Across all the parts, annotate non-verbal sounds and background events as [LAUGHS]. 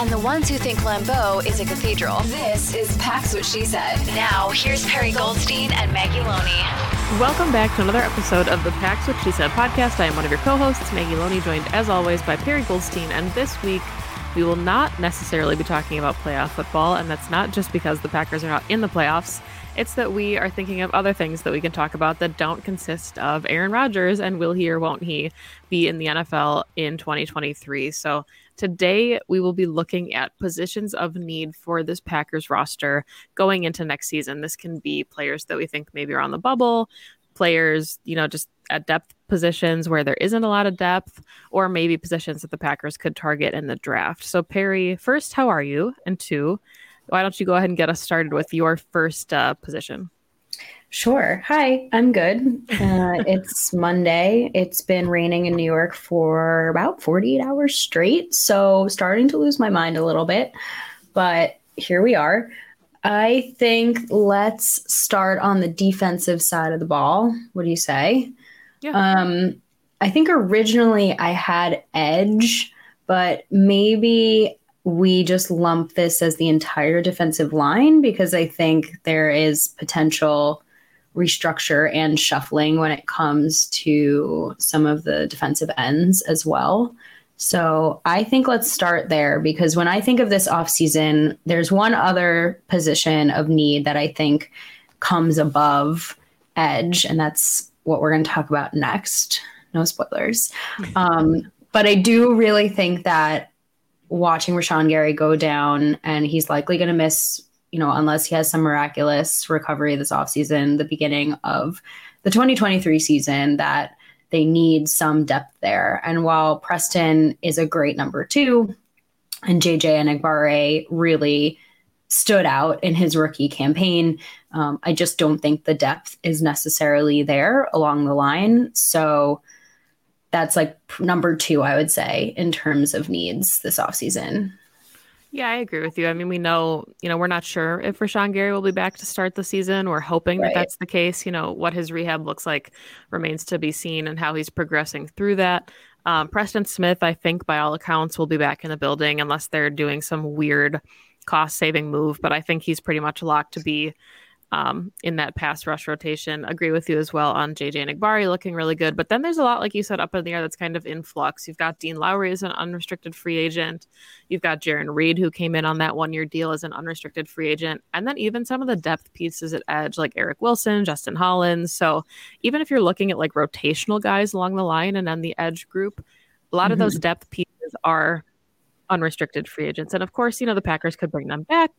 and the ones who think Lambeau is a cathedral, this is Pax What She Said. Now, here's Perri Goldstein and Maggie Loney. Welcome back to another episode of the Pax What She Said podcast. I am one of your co-hosts, Maggie Loney, joined as always by Perri Goldstein, and this week we will not necessarily be talking about playoff football, and that's not just because the Packers are not in the playoffs. It's that we are thinking of other things that we can talk about that don't consist of Aaron Rodgers and will he or won't he be in the NFL in 2023. So today we will be looking at positions of need for this Packers roster going into next season. This can be players that we think maybe are on the bubble, players, you know, just at depth positions where there isn't a lot of depth, or maybe positions that the Packers could target in the draft. So, Perri, first, how are you? And two, why don't you go ahead and get us started with your first uh, position? Sure. Hi, I'm good. Uh, [LAUGHS] it's Monday. It's been raining in New York for about 48 hours straight. So, starting to lose my mind a little bit. But here we are. I think let's start on the defensive side of the ball. What do you say? Yeah. Um, I think originally I had edge, but maybe we just lump this as the entire defensive line because I think there is potential restructure and shuffling when it comes to some of the defensive ends as well. So I think let's start there because when I think of this offseason, there's one other position of need that I think comes above edge, and that's what we're going to talk about next. No spoilers. [LAUGHS] Um, but I do really think that watching Rashan Gary go down, and he's likely going to miss, you know, unless he has some miraculous recovery this offseason, the beginning of the 2023 season, that they need some depth there. And while Preston is a great number two, and JJ Enagbare really stood out in his rookie campaign, um, I just don't think the depth is necessarily there along the line. So, that's like number two, I would say, in terms of needs this offseason. Yeah, I agree with you. I mean, we know, you know, we're not sure if Rashan Gary will be back to start the season. We're hoping right. that that's the case. You know, what his rehab looks like remains to be seen and how he's progressing through that. Um, Preston Smith, I think, by all accounts, will be back in the building unless they're doing some weird cost saving move. But I think he's pretty much locked to be um, in that pass rush rotation. Agree with you as well on JJ Enagbare looking really good. But then there's a lot, like you said, up in the air that's kind of in flux. You've got Dean Lowry as an unrestricted free agent. You've got Jarran Reed, who came in on that one year deal as an unrestricted free agent. And then even some of the depth pieces at edge, like Eric Wilson, Justin Hollins. So even if you're looking at like rotational guys along the line and then the edge group, a lot mm-hmm. of those depth pieces are unrestricted free agents. And of course, you know, the Packers could bring them back.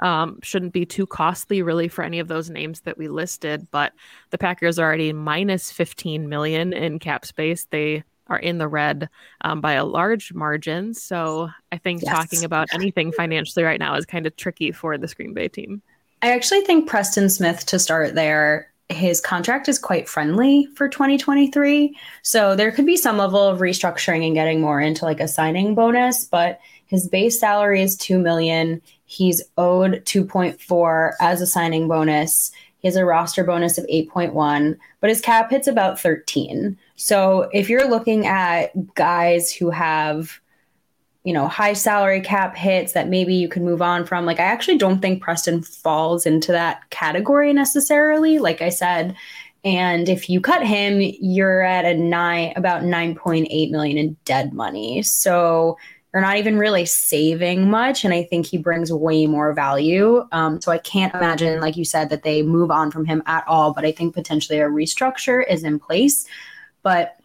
Um, shouldn't be too costly really for any of those names that we listed, but the Packers are already minus 15 million in cap space. They are in the red um, by a large margin. So I think yes. talking about anything financially right now is kind of tricky for the Green Bay team. I actually think Preston Smith to start there his contract is quite friendly for 2023. So there could be some level of restructuring and getting more into like a signing bonus, but his base salary is 2 million. He's owed 2.4 as a signing bonus. He has a roster bonus of 8.1, but his cap hits about 13. So if you're looking at guys who have you know, high salary cap hits that maybe you can move on from. Like, I actually don't think Preston falls into that category necessarily. Like I said, and if you cut him, you're at a nine, about 9.8 million in dead money. So you're not even really saving much. And I think he brings way more value. Um, so I can't imagine, like you said, that they move on from him at all. But I think potentially a restructure is in place. But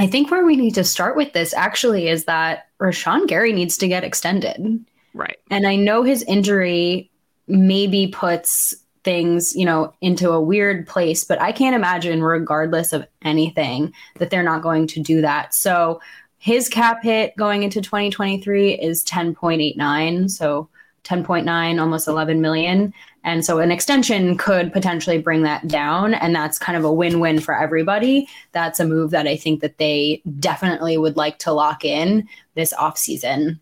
I think where we need to start with this actually is that Rashan Gary needs to get extended. Right. And I know his injury maybe puts things, you know, into a weird place, but I can't imagine, regardless of anything, that they're not going to do that. So his cap hit going into 2023 is 10.89. So 10.9, almost 11 million. And so an extension could potentially bring that down. And that's kind of a win win for everybody. That's a move that I think that they definitely would like to lock in this offseason.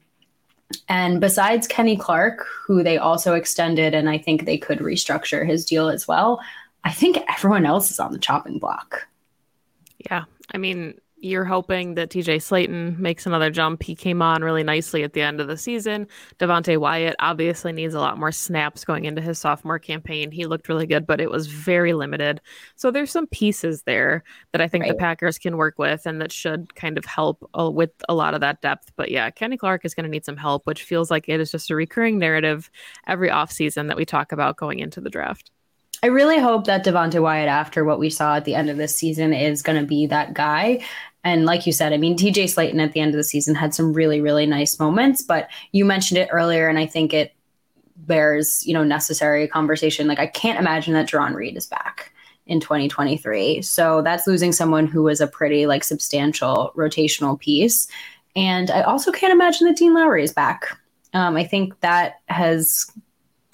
And besides Kenny Clark, who they also extended, and I think they could restructure his deal as well, I think everyone else is on the chopping block. Yeah. I mean, you're hoping that TJ Slaton makes another jump. He came on really nicely at the end of the season. Devonte Wyatt obviously needs a lot more snaps going into his sophomore campaign. He looked really good, but it was very limited. So there's some pieces there that I think right. the Packers can work with and that should kind of help uh, with a lot of that depth. But yeah, Kenny Clark is going to need some help, which feels like it is just a recurring narrative every offseason that we talk about going into the draft. I really hope that Devonte Wyatt, after what we saw at the end of this season, is going to be that guy. And like you said, I mean, TJ Slaton at the end of the season had some really, really nice moments, but you mentioned it earlier, and I think it bears, you know, necessary conversation. Like, I can't imagine that Jarran Reed is back in 2023. So that's losing someone who was a pretty, like, substantial rotational piece. And I also can't imagine that Dean Lowry is back. Um, I think that has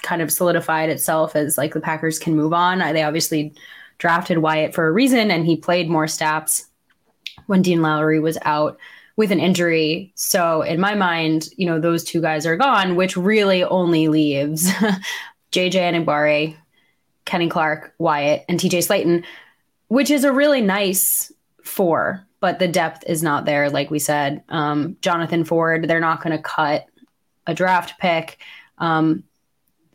kind of solidified itself as like the Packers can move on. They obviously drafted Wyatt for a reason, and he played more snaps when Dean Lowry was out with an injury. So in my mind, you know, those two guys are gone, which really only leaves [LAUGHS] JJ Enagbare, Kenny Clark, Wyatt, and TJ Slaton, which is a really nice four, but the depth is not there, like we said. Um, Jonathan Ford, they're not going to cut a draft pick. Um,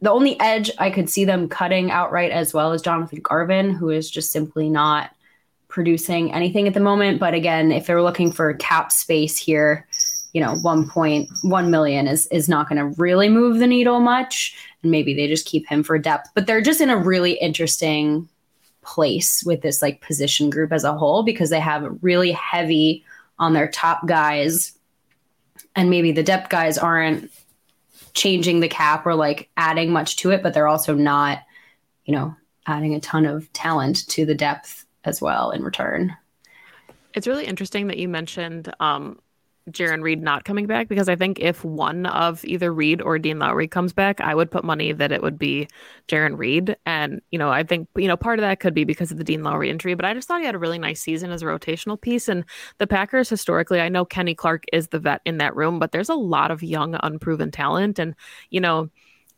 the only edge I could see them cutting outright as well is Jonathan Garvin, who is just simply not producing anything at the moment. But again, if they're looking for cap space here, you know, 1.1 million is is not going to really move the needle much. And maybe they just keep him for depth. But they're just in a really interesting place with this like position group as a whole because they have really heavy on their top guys. And maybe the depth guys aren't changing the cap or like adding much to it, but they're also not, you know, adding a ton of talent to the depth as well in return. It's really interesting that you mentioned um, Jarran Reed not coming back because I think if one of either Reed or Dean Lowry comes back, I would put money that it would be Jarran Reed. And, you know, I think, you know, part of that could be because of the Dean Lowry injury, but I just thought he had a really nice season as a rotational piece. And the Packers historically, I know Kenny Clark is the vet in that room, but there's a lot of young, unproven talent. And, you know,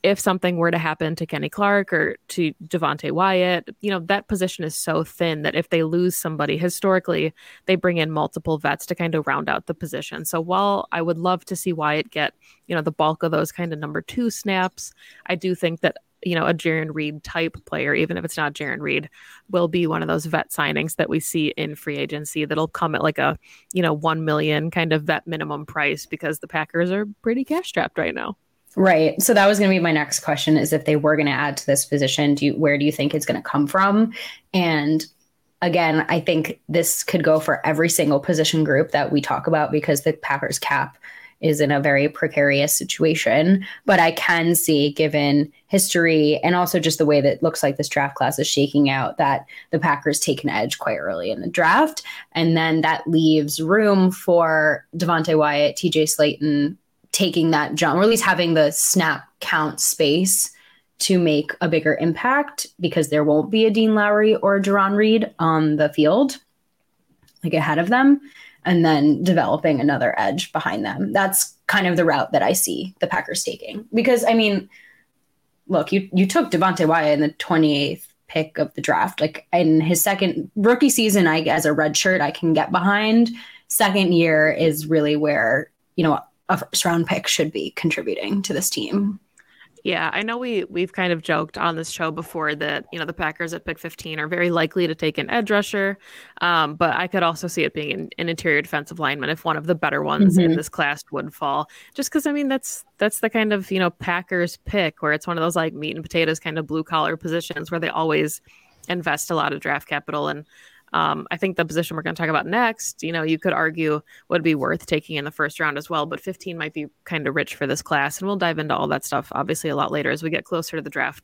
if something were to happen to Kenny Clark or to Devonte Wyatt, you know, that position is so thin that if they lose somebody historically, they bring in multiple vets to kind of round out the position. So while I would love to see Wyatt get, you know, the bulk of those kind of number two snaps, I do think that you know, a Jarran Reed type player, even if it's not Jarran Reed, will be one of those vet signings that we see in free agency that'll come at like a, you know, 1 million kind of vet minimum price because the Packers are pretty cash strapped right now. Right. So that was going to be my next question is if they were going to add to this position, do you, where do you think it's going to come from? And again, I think this could go for every single position group that we talk about because the Packers cap is in a very precarious situation. But I can see, given history and also just the way that it looks like this draft class is shaking out, that the Packers take an edge quite early in the draft. And then that leaves room for Devonte Wyatt, TJ Slaton, taking that jump, or at least having the snap count space to make a bigger impact because there won't be a Dean Lowry or a Jarran Reed on the field, like ahead of them, and then developing another edge behind them. That's kind of the route that I see the Packers taking. Because I mean, look, you you took Devonte Wyatt in the 28th pick of the draft. Like in his second rookie season, I as a red shirt, I can get behind. Second year is really where, you know, a first round pick should be contributing to this team. Yeah, I know we we've kind of joked on this show before that you know the Packers at pick 15 are very likely to take an edge rusher, um, but I could also see it being an, an, interior defensive lineman if one of the better ones mm-hmm. in this class would fall. Just because I mean that's that's the kind of you know Packers pick where it's one of those like meat and potatoes kind of blue collar positions where they always invest a lot of draft capital and Um, I think the position we're going to talk about next, you know, you could argue would be worth taking in the first round as well, but 15 might be kind of rich for this class. And we'll dive into all that stuff obviously a lot later as we get closer to the draft.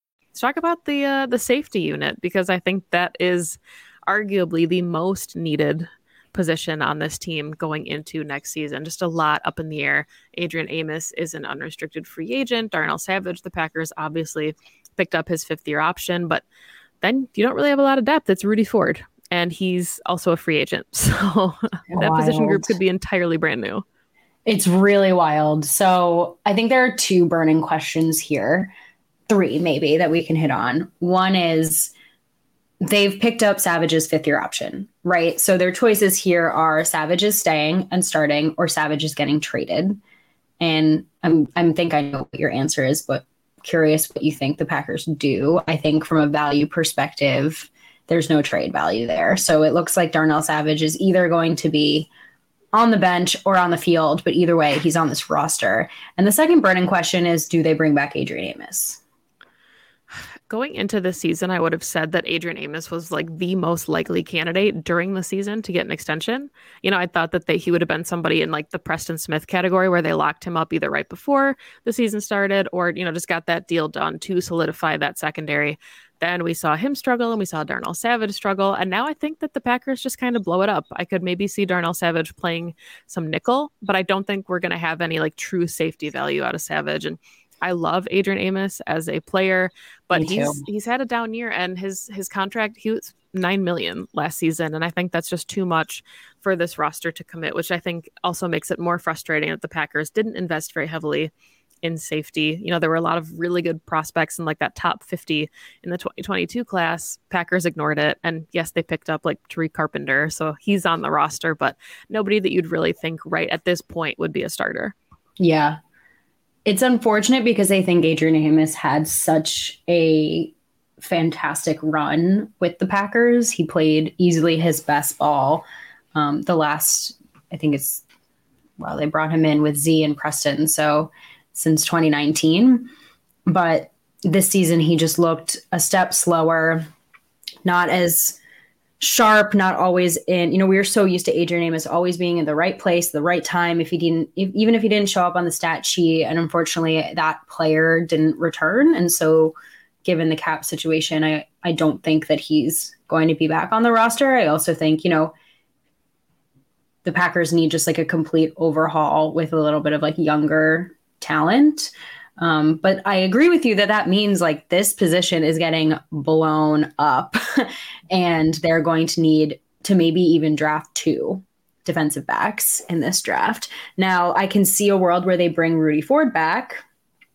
Let's talk about the uh, the safety unit because I think that is arguably the most needed position on this team going into next season. Just a lot up in the air. Adrian Amos is an unrestricted free agent. Darnell Savage, the Packers obviously picked up his fifth year option, but then you don't really have a lot of depth. It's Rudy Ford, and he's also a free agent. [LAUGHS] So that position group could be entirely brand new. It's really wild. So I think there are two burning questions here three maybe that we can hit on. One is they've picked up Savage's fifth year option, right? So their choices here are Savage is staying and starting, or Savage is getting traded. And I'm I think I know what your answer is, but curious what you think the Packers do. I think from a value perspective, there's no trade value there. So it looks like Darnell Savage is either going to be on the bench or on the field, but either way, he's on this roster. And the second burning question is do they bring back Adrian Amos? Going into the season, I would have said that Adrian Amos was like the most likely candidate during the season to get an extension. You know, I thought that they, he would have been somebody in like the Preston Smith category where they locked him up either right before the season started or, you know, just got that deal done to solidify that secondary. Then we saw him struggle and we saw Darnell Savage struggle. And now I think that the Packers just kind of blow it up. I could maybe see Darnell Savage playing some nickel, but I don't think we're going to have any like true safety value out of Savage. And I love Adrian Amos as a player, but he's he's had a down year and his his contract he was 9 million last season and I think that's just too much for this roster to commit, which I think also makes it more frustrating that the Packers didn't invest very heavily in safety. You know, there were a lot of really good prospects in like that top 50 in the 2022 class. Packers ignored it. And yes, they picked up like Tariq Carpenter. So he's on the roster, but nobody that you'd really think right at this point would be a starter. Yeah it's unfortunate because I think Adrian Amos had such a fantastic run with the Packers. He played easily his best ball. Um, the last, I think it's, well, they brought him in with Z and Preston. So since 2019. But this season, he just looked a step slower, not as sharp, not always in, you know, we were so used to Adrian Amos always being in the right place, the right time. If he didn't, if, even if he didn't show up on the stat sheet, and unfortunately that player didn't return. And so, given the cap situation, I, I don't think that he's going to be back on the roster. I also think, you know, the Packers need just like a complete overhaul with a little bit of like younger talent. Um, but I agree with you that that means like this position is getting blown up, [LAUGHS] and they're going to need to maybe even draft two defensive backs in this draft. Now, I can see a world where they bring Rudy Ford back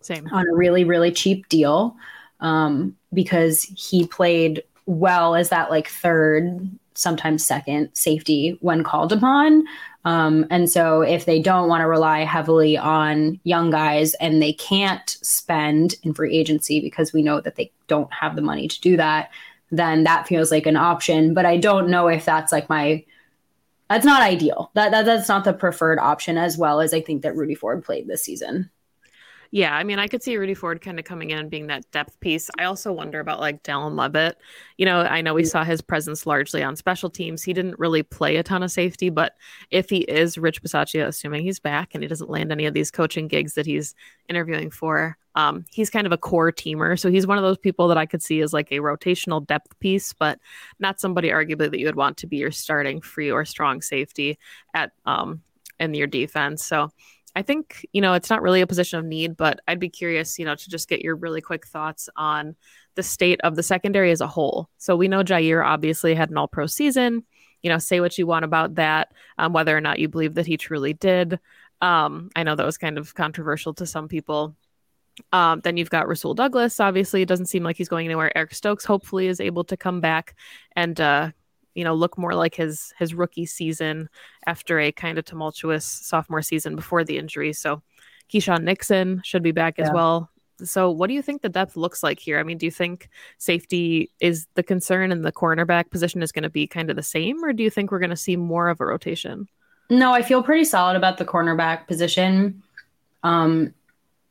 Same. on a really, really cheap deal um, because he played well as that like third, sometimes second safety when called upon. Um, and so, if they don't want to rely heavily on young guys and they can't spend in free agency because we know that they don't have the money to do that, then that feels like an option. But I don't know if that's like my that's not ideal. That, that that's not the preferred option as well as I think that Rudy Ford played this season. Yeah, I mean, I could see Rudy Ford kind of coming in and being that depth piece. I also wonder about like Dallin Leavitt. You know, I know we saw his presence largely on special teams. He didn't really play a ton of safety, but if he is Rich Bisaccia, assuming he's back and he doesn't land any of these coaching gigs that he's interviewing for, um, he's kind of a core teamer. So he's one of those people that I could see as like a rotational depth piece, but not somebody arguably that you would want to be your starting free or strong safety at um in your defense. So I think, you know, it's not really a position of need, but I'd be curious, you know, to just get your really quick thoughts on the state of the secondary as a whole. So we know Jaire obviously had an all pro season. You know, say what you want about that, um, whether or not you believe that he truly did. Um, I know that was kind of controversial to some people. Um, then you've got Rasul Douglas. Obviously, it doesn't seem like he's going anywhere. Eric Stokes hopefully is able to come back and uh, you know, look more like his his rookie season after a kind of tumultuous sophomore season before the injury. So Keisean Nixon should be back yeah. as well. So, what do you think the depth looks like here? I mean, do you think safety is the concern and the cornerback position is going to be kind of the same, or do you think we're going to see more of a rotation? No, I feel pretty solid about the cornerback position. Um,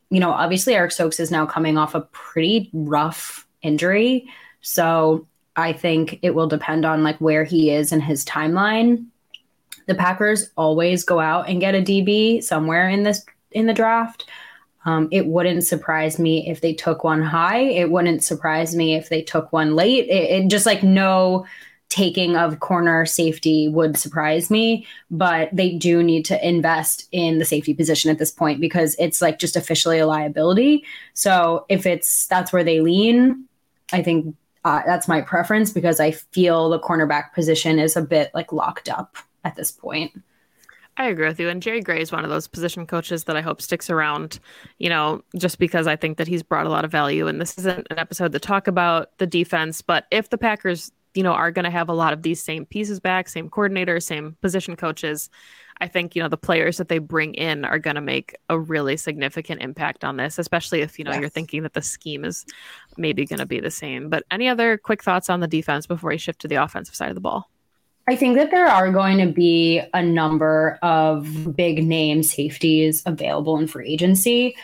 you know, obviously Eric Stokes is now coming off a pretty rough injury. So I think it will depend on like where he is in his timeline. The Packers always go out and get a DB somewhere in this in the draft. Um, it wouldn't surprise me if they took one high. It wouldn't surprise me if they took one late. It, it just like no taking of corner safety would surprise me, but they do need to invest in the safety position at this point because it's like just officially a liability. So if it's that's where they lean, I think uh, that's my preference because I feel the cornerback position is a bit like locked up at this point. I agree with you. And Jerry Gray is one of those position coaches that I hope sticks around, you know, just because I think that he's brought a lot of value. And this isn't an episode to talk about the defense, but if the Packers, you know, are going to have a lot of these same pieces back, same coordinators, same position coaches, I think, you know, the players that they bring in are going to make a really significant impact on this, especially if, you know, yes. you're thinking that the scheme is maybe going to be the same. But any other quick thoughts on the defense before we shift to the offensive side of the ball? I think that there are going to be a number of big name safeties available in free agency.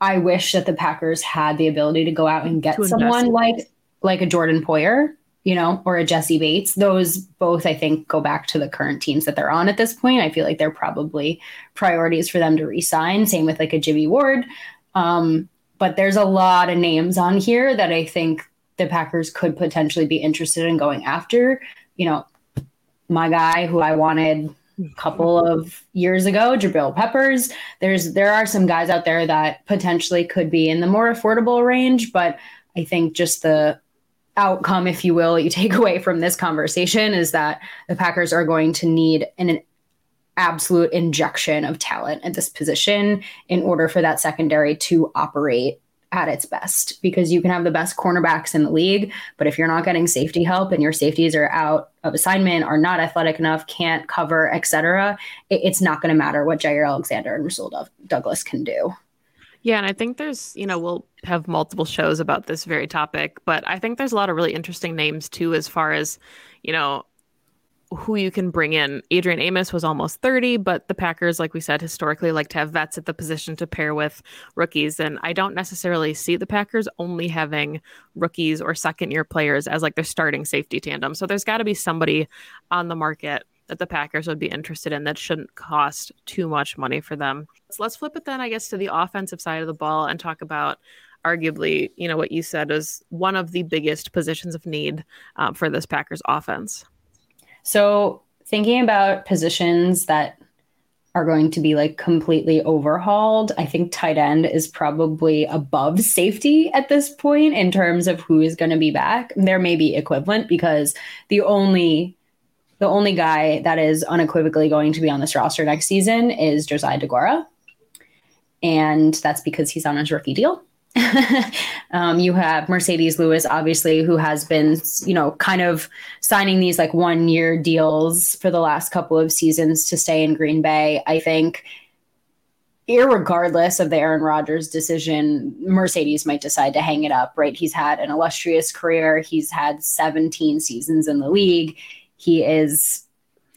I wish that the Packers had the ability to go out and get someone like like a Jordan Poyer, you know, or a Jessie Bates. Those both I think go back to the current teams that they're on at this point. I feel like they're probably priorities for them to resign. Same with like a Jimmy Ward. Um, but there's a lot of names on here that I think the Packers could potentially be interested in going after. You know, my guy who I wanted a couple of years ago, Jabril Peppers. There's there are some guys out there that potentially could be in the more affordable range, but I think just the outcome, if you will, you take [LAUGHS] away from this conversation is that the Packers are going to need an, an absolute injection of talent at this position in order for that secondary to operate at its best because you can have the best cornerbacks in the league, but if you're not getting safety help and your safeties are out of assignment, are not athletic enough, can't cover, etc., it, it's not going to matter what Jaire Alexander and Rasul Douglas can do. Yeah, and I think there's, you know, we'll have multiple shows about this very topic, but I think there's a lot of really interesting names too, as far as, you know, who you can bring in. Adrian Amos was almost 30, but the Packers, like we said, historically like to have vets at the position to pair with rookies. And I don't necessarily see the Packers only having rookies or second year players as like their starting safety tandem. So there's got to be somebody on the market that the Packers would be interested in that shouldn't cost too much money for them. So let's flip it then, I guess, to the offensive side of the ball and talk about arguably, you know, what you said is one of the biggest positions of need um, for this Packers offense. So, thinking about positions that are going to be like completely overhauled, I think tight end is probably above safety at this point in terms of who is going to be back. There may be equivalent because the only the only guy that is unequivocally going to be on this roster next season is Josiah DeGuara. And that's because he's on his rookie deal. [LAUGHS] um, you have Marcedes Lewis, obviously, who has been, you know, kind of signing these like one year deals for the last couple of seasons to stay in Green Bay. I think, regardless of the Aaron Rodgers decision, Marcedes might decide to hang it up, right? He's had an illustrious career, he's had 17 seasons in the league. He is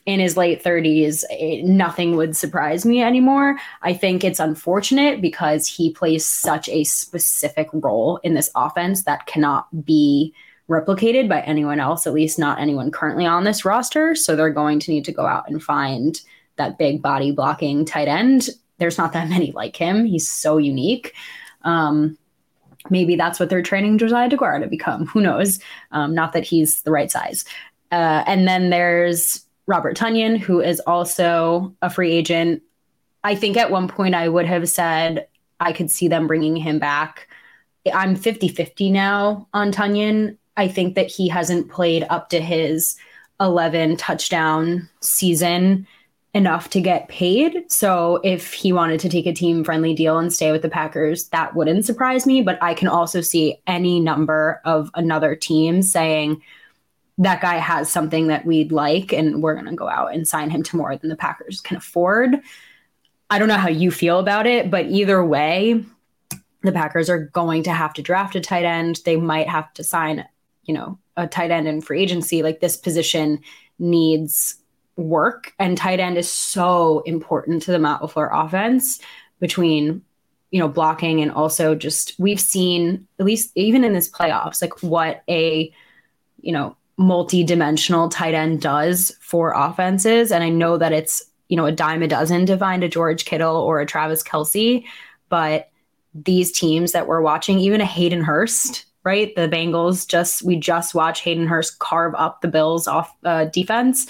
in his late 30s, nothing would surprise me anymore. I think it's unfortunate because he plays such a specific role in this offense that cannot be replicated by anyone else, at least not anyone currently on this roster. So they're going to need to go out and find that big body blocking tight end. There's not that [LAUGHS] many like him. He's so unique. Um, maybe that's what they're training Josiah DeGuara to become. Who knows? Um, not that he's the right size. Uh, and then there's Robert Tonyan, who is also a free agent. I think at one point I would have said I could see them bringing him back. I'm 50 50 now on Tonyan. I think that he hasn't played up to his 11 touchdown season enough to get paid. So if he wanted to take a team friendly deal and stay with the Packers, that wouldn't surprise me. But I can also see any number of another team saying, that guy has something that we'd like and we're going to go out and sign him to more than the Packers can afford. I don't know how you feel about it, but either way, the Packers are going to have to draft a tight end. They might have to sign, you know, a tight end in free agency. Like this position needs work, and tight end is so important to the Matt LaFleur offense between you know blocking and also just we've seen at least even in this playoffs like what a you know multi-dimensional tight end does for offenses. And i know that it's you know a dime a dozen to find a george kittle or a travis Kelce, but these teams that we're watching even a hayden hurst right? The bengals just we just watch hayden hurst carve up the bills off uh, defense.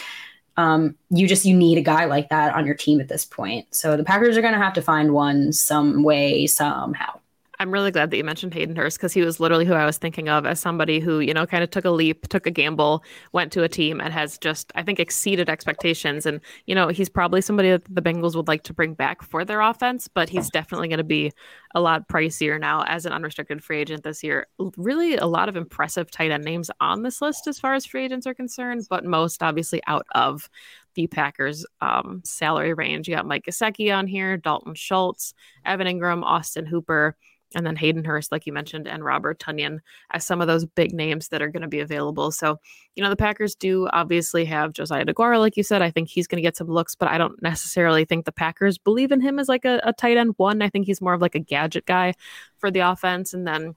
Um, you just you need a guy like that on your team at this point. So the packers are going to have to find one some way somehow I'm really glad that you mentioned Hayden Hurst because he was literally who I was thinking of as somebody who, you know, kind of took a leap, took a gamble, went to a team and has just, I think, exceeded expectations. And, you know, he's probably somebody that the Bengals would like to bring back for their offense, but he's definitely going to be a lot pricier now as an unrestricted free agent this year. Really, a lot of impressive tight end names on this list as far as free agents are concerned, but most obviously out of the Packers um, salary range. You got Mike Gesicki on here, Dalton Schultz, Evan Engram, Austin Hooper and then Hayden Hurst, like you mentioned, and Robert Tonyan as some of those big names that are going to be available. So, you know, the Packers do obviously have Josiah DeGuara, like you said. I think he's going to get some looks, but I don't necessarily think the Packers believe in him as like a, a tight end one. I think he's more of like a gadget guy for the offense. And then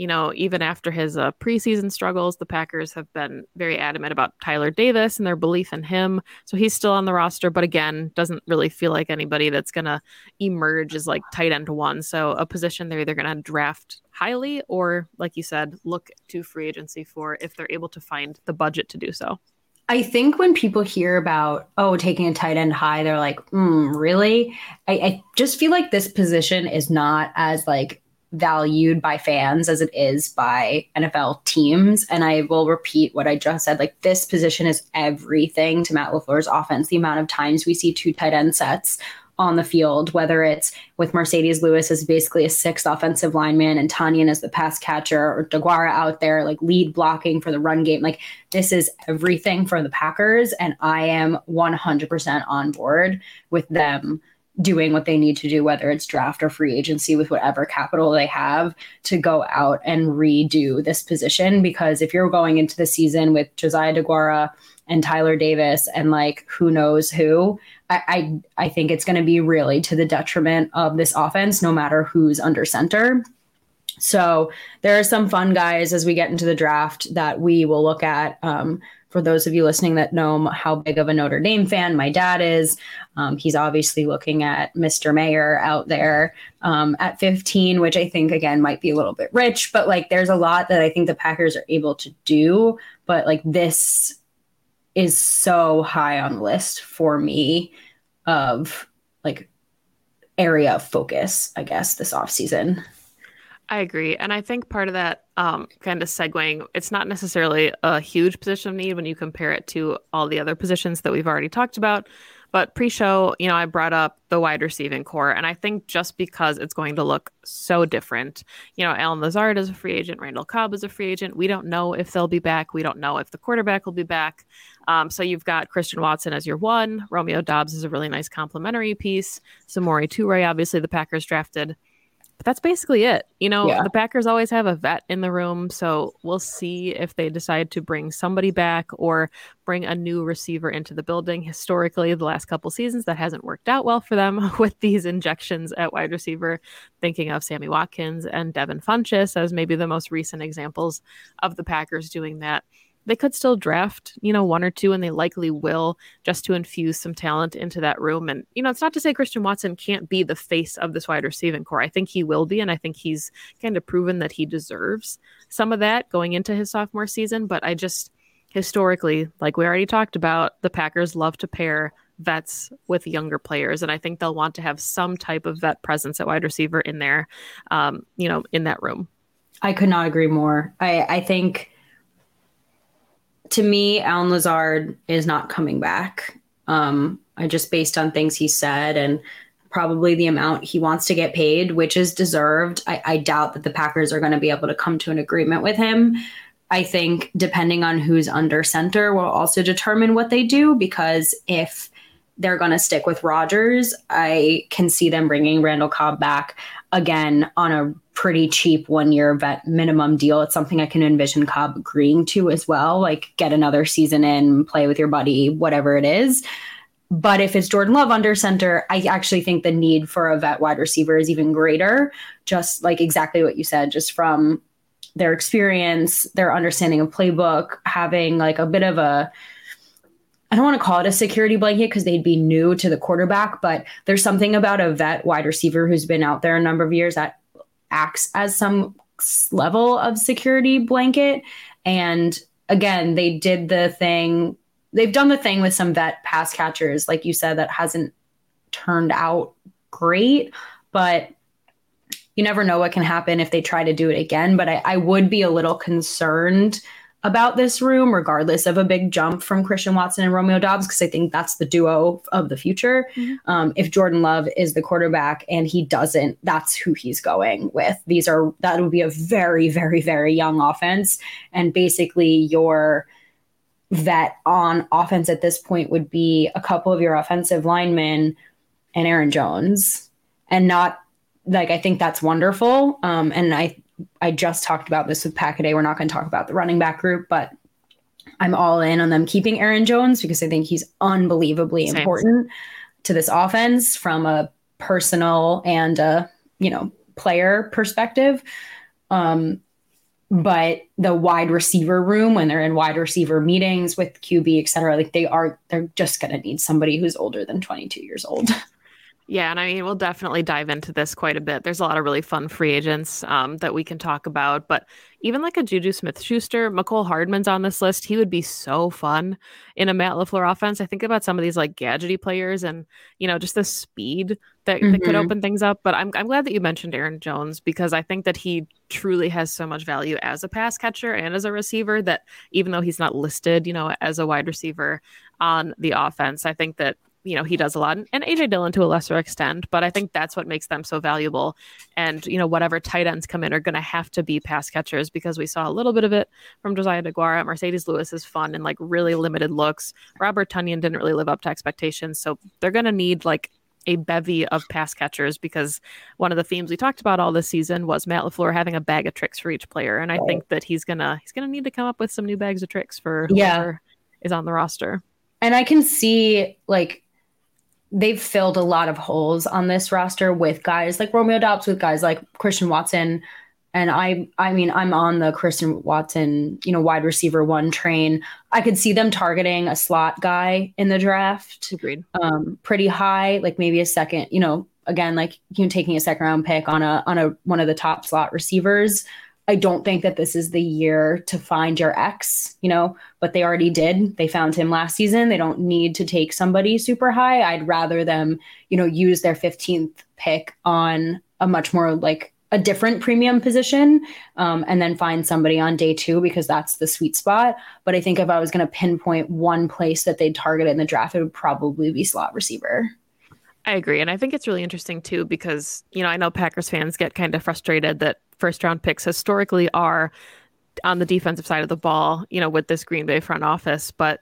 you know, even after his uh, preseason struggles, the Packers have been very adamant about Tyler Davis and their belief in him. So he's still on the roster, but again, doesn't really feel like anybody that's going to emerge as like tight end one. So a position they're either going to draft highly or, like you said, look to free agency for if they're able to find the budget to do so. I think when people hear about, oh, taking a tight end high, they're like, mm, really? I, I just feel like this position is not as like valued by fans as it is by NFL teams. And I will repeat what I just said. Like this position is everything to Matt LaFleur's offense. The amount of times we see two tight end sets on the field, whether it's with Marcedes Lewis as basically a sixth offensive lineman and Tonyan as the pass catcher or DeGuara out there, like lead blocking for the run game. Like this is everything for the Packers. And I am 100% on board with them doing what they need to do, whether it's draft or free agency with whatever capital they have to go out and redo this position. Because if you're going into the season with Josiah DeGuara and Tyler Davis and like who knows who, I I, I think it's going to be really to the detriment of this offense, no matter who's under center. So there are some fun guys as we get into the draft that we will look at. Um, for those of you listening that know how big of a Notre Dame fan my dad is, um, he's obviously looking at Mr. Mayer out there um, at 15, which I think, again, might be a little bit rich, but like there's a lot that I think the Packers are able to do. But like this is so high on the list for me of like area of focus, I guess, this offseason. I agree. And I think part of that um, kind of segueing, it's not necessarily a huge position of need when you compare it to all the other positions that we've already talked about. But pre show, you know, I brought up the wide receiving corps. And I think just because it's going to look so different, you know, Allen Lazard is a free agent, Randall Cobb is a free agent. We don't know if they'll be back. We don't know if the quarterback will be back. Um, so you've got Christian Watson as your one. Romeo Doubs is a really nice complementary piece. Samori Toure, obviously, the Packers drafted but that's basically it. You know, yeah. the Packers always have a vet in the room, so we'll see if they decide to bring somebody back or bring a new receiver into the building. Historically, the last couple seasons that hasn't worked out well for them [LAUGHS] with these injections at wide receiver. Thinking of Sammy Watkins and Devin Funchess as maybe the most recent examples of the Packers doing that they could still draft, you know, one or two, and they likely will just to infuse some talent into that room. And, you know, it's not to say Christian Watson can't be the face of this wide receiving corps. I think he will be, and I think he's kind of proven that he deserves some of that going into his sophomore season. But I just, historically, like we already talked about, the Packers love to pair vets with younger players, and I think they'll want to have some type of vet presence at wide receiver in there, um, you know, in that room. I could not agree more. I, I think to me, Allen Lazard is not coming back. Um, I just based on things he said and probably the amount he wants to get paid, which is deserved. I, I doubt that the Packers are going to be able to come to an agreement with him. I think depending on who's under center will also determine what they do because if they're going to stick with Rodgers, I can see them bringing Randall Cobb back again on a pretty cheap one year vet minimum deal. It's something I can envision Cobb agreeing to as well, like get another season in, play with your buddy, whatever it is. But if it's Jordan Love under center, I actually think the need for a vet wide receiver is even greater. Just like exactly what you said, just from their experience, their understanding of playbook, having like a bit of a I don't want to call it a security blanket because they'd be new to the quarterback, but there's something about a vet wide receiver who's been out there a number of years that acts as some level of security blanket. And again, they did the thing, they've done the thing with some vet pass catchers, like you said, that hasn't turned out great, but you never know what can happen if they try to do it again. But I, I would be a little concerned about this room, regardless of a big jump from Christian Watson and Romeo Doubs, because I think that's the duo of the future. Mm-hmm. Um, if Jordan Love is the quarterback and he doesn't, that's who he's going with. These are that would be a very, very, very young offense, and basically your vet on offense at this point would be a couple of your offensive linemen and Aaron Jones, and not like I think that's wonderful. Um, and I I just talked about this with Packaday. We're not going to talk about the running back group, but I'm all in on them keeping Aaron Jones because I think he's unbelievably Same. important to this offense from a personal and a, you know, player perspective. Um, but the wide receiver room when they're in wide receiver meetings with QB, et cetera, like they are, they're just going to need somebody who's older than 22 years old. [LAUGHS] Yeah, and I mean, we'll definitely dive into this quite a bit. There's a lot of really fun free agents um, that we can talk about, but even like a Juju Smith Schuster, Mecole Hardman's on this list. He would be so fun in a Matt LaFleur offense. I think about some of these like gadgety players and, you know, just the speed that, mm-hmm. that could mm-hmm. open things up. But I'm, I'm glad that you mentioned Aaron Jones because I think that he truly has so much value as a pass catcher and as a receiver that even though he's not listed, you know, as a wide receiver on the offense, I think that you know he does a lot and aj dillon to a lesser extent but i think that's what makes them so valuable and you know whatever tight ends come in are going to have to be pass catchers because we saw a little bit of it from josiah deguara Marcedes Lewis is fun and like really limited looks robert tonyan didn't really live up to expectations so they're going to need like a bevy of pass catchers because one of the themes we talked about all this season was Matt LaFleur having a bag of tricks for each player. And I right. think that he's gonna he's gonna need to come up with some new bags of tricks for whoever yeah. is on the roster. And I can see like they've filled a lot of holes on this roster with guys like Romeo Doubs, with guys like Christian Watson. And I I mean, I'm on the Christian Watson, you know, wide receiver one train. I could see them targeting a slot guy in the draft. Agreed. Um, pretty high, like maybe a second, you know, again, like you know, taking a second round pick on a on a one of the top slot receivers. I don't think that this is the year to find your ex, you know, but they already did. They found him last season. They don't need to take somebody super high. I'd rather them, you know, use their 15th pick on a much more like a different premium position um, and then find somebody on day two because that's the sweet spot. But I think if I was going to pinpoint one place that they'd target in the draft, it would probably be slot receiver. I agree. And I think it's really interesting too because, you know, I know Packers fans get kind of frustrated that first round picks historically are on the defensive side of the ball, you know, with this Green Bay front office. But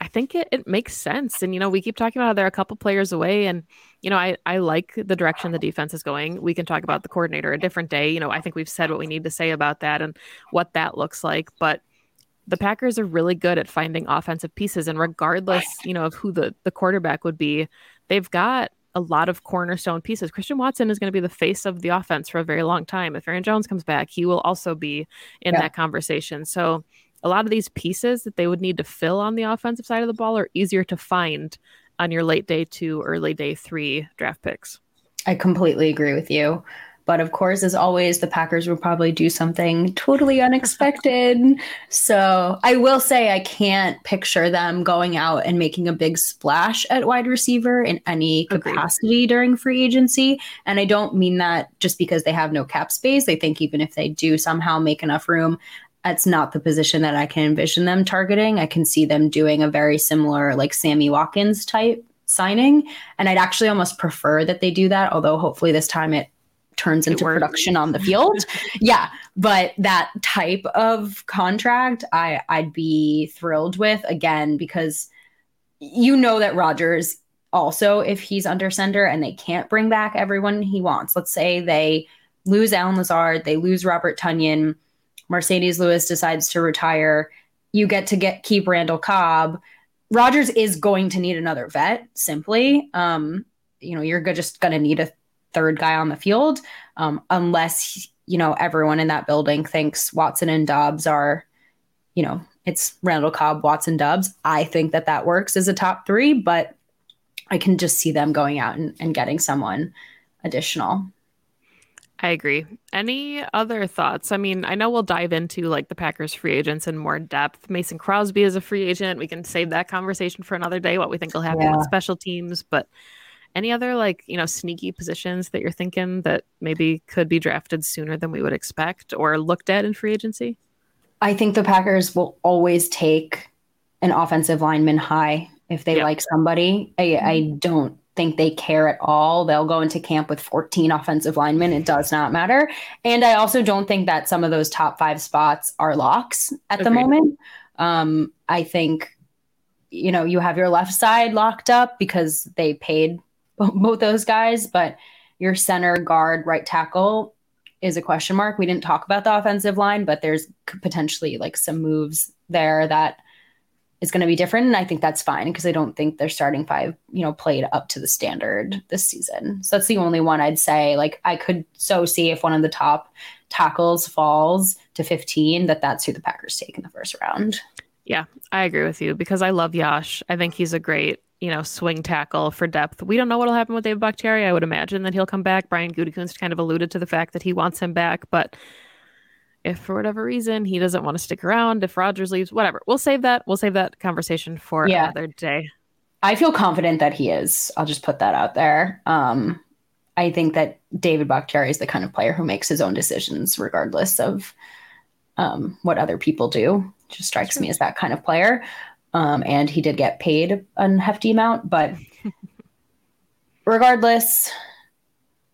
I think it, it makes sense. And, you know, we keep talking about how they're a couple players away. And, you know, I, I like the direction the defense is going. We can talk about the coordinator a different day. You know, I think we've said what we need to say about that and what that looks like. But the Packers are really good at finding offensive pieces. And regardless, you know, of who the, the quarterback would be, they've got a lot of cornerstone pieces. Christian Watson is going to be the face of the offense for a very long time. If Aaron Jones comes back, he will also be in yeah. that conversation. So a lot of these pieces that they would need to fill on the offensive side of the ball are easier to find on your late day two, early day three draft picks. I completely agree with you. But of course, as always, the Packers will probably do something totally unexpected. [LAUGHS] so I will say I can't picture them going out and making a big splash at wide receiver in any capacity Agreed. during free agency. And I don't mean that just because they have no cap space. I think even if they do somehow make enough room, that's not the position that I can envision them targeting. I can see them doing a very similar, like Sammy Watkins type signing. And I'd actually almost prefer that they do that, although hopefully this time it turns into production on the [LAUGHS] field. yeah, but that type of contract, I I'd be thrilled with again because you know that Rodgers also if he's under center and they can't bring back everyone he wants. Let's say they lose Allen Lazard, they lose Robert Tonyan, Marcedes Lewis decides to retire. You get to get keep Randall Cobb. Rodgers is going to need another vet simply. Um, you know, you're just going to need a third guy on the field, um, unless you know everyone in that building thinks Watson and Doubs are, you know, it's Randall Cobb, Watson, Doubs. I think that that works as a top three, but I can just see them going out and, and getting someone additional. I agree. Any other thoughts? I mean, I know we'll dive into like the Packers free agents in more depth. Mason Crosby is a free agent. We can save that conversation for another day, what we think will happen yeah. with special teams. But any other like, you know, sneaky positions that you're thinking that maybe could be drafted sooner than we would expect or looked at in free agency? I think the Packers will always take an offensive lineman high if they like somebody. I, I mm-hmm. don't think they care at all. They'll go into camp with 14 offensive linemen. It does not matter. And I also don't think that some of those top five spots are locks at Agreed. the moment. Um, I think, you know, you have your left side locked up because they paid both those guys, but your center, guard, right tackle is a question mark. We didn't talk about the offensive line, but there's potentially like some moves there that is going to be different. And I think that's fine because I don't think their starting five, you know, played up to the standard this season. So that's the only one I'd say. Like I could so see if one of the top tackles falls to 15, that that's who the Packers take in the first round. Yeah, I agree with you because I love Yosh. I think he's a great you know, swing tackle for depth. We don't know what'll happen with David Bakhtiari. I would imagine that he'll come back. Brian Gutekunst kind of alluded to the fact that he wants him back, but if for whatever reason he doesn't want to stick around, if Rodgers leaves, whatever, we'll save that. We'll save that conversation for yeah. another day. I feel confident that he is. I'll just put that out there. Um, I think that David Bakhtiari is the kind of player who makes his own decisions regardless of um, what other people do. Just strikes me as that kind of player. Um, and he did get paid a hefty amount, but [LAUGHS] regardless,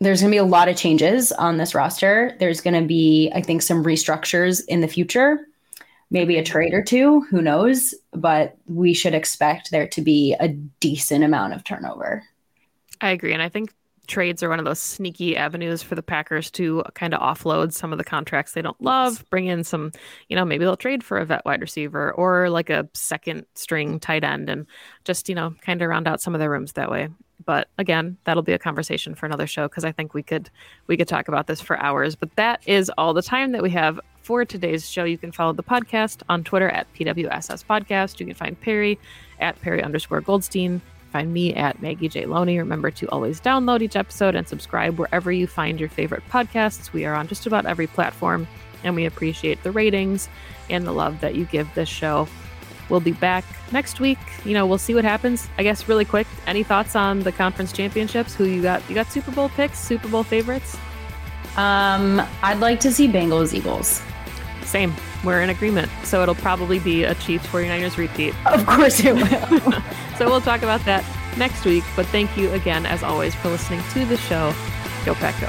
there's going to be a lot of changes on this roster. There's going to be, I think, some restructures in the future, maybe a trade or two, who knows? But we should expect there to be a decent amount of turnover. I agree. And I think trades are one of those sneaky avenues for the Packers to kind of offload some of the contracts they don't love, bring in some, you know, maybe they'll trade for a vet wide receiver or like a second string tight end and just, you know, kind of round out some of their rooms that way. But again, that'll be a conversation for another show because I think we could we could talk about this for hours. But that is all the time that we have for today's show. You can follow the podcast on Twitter at PWSS Podcast. You can find Perri at Perri underscore Goldstein. Find me at Maggie J. Loney. Remember to always download each episode and subscribe wherever you find your favorite podcasts. We are on just about every platform, and we appreciate the ratings and the love that you give this show. We'll be back next week. You know, we'll see what happens. I guess really quick, any thoughts on the conference championships? Who you got? You got Super Bowl picks, Super Bowl favorites? Um, I'd like to see Bengals Eagles. Same. We're in agreement. So it'll probably be a Chiefs 49ers repeat. Of course it will. [LAUGHS] so we'll talk about that next week. But thank you again, as always, for listening to the show. Go Pack Go.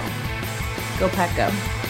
Go Pack Go.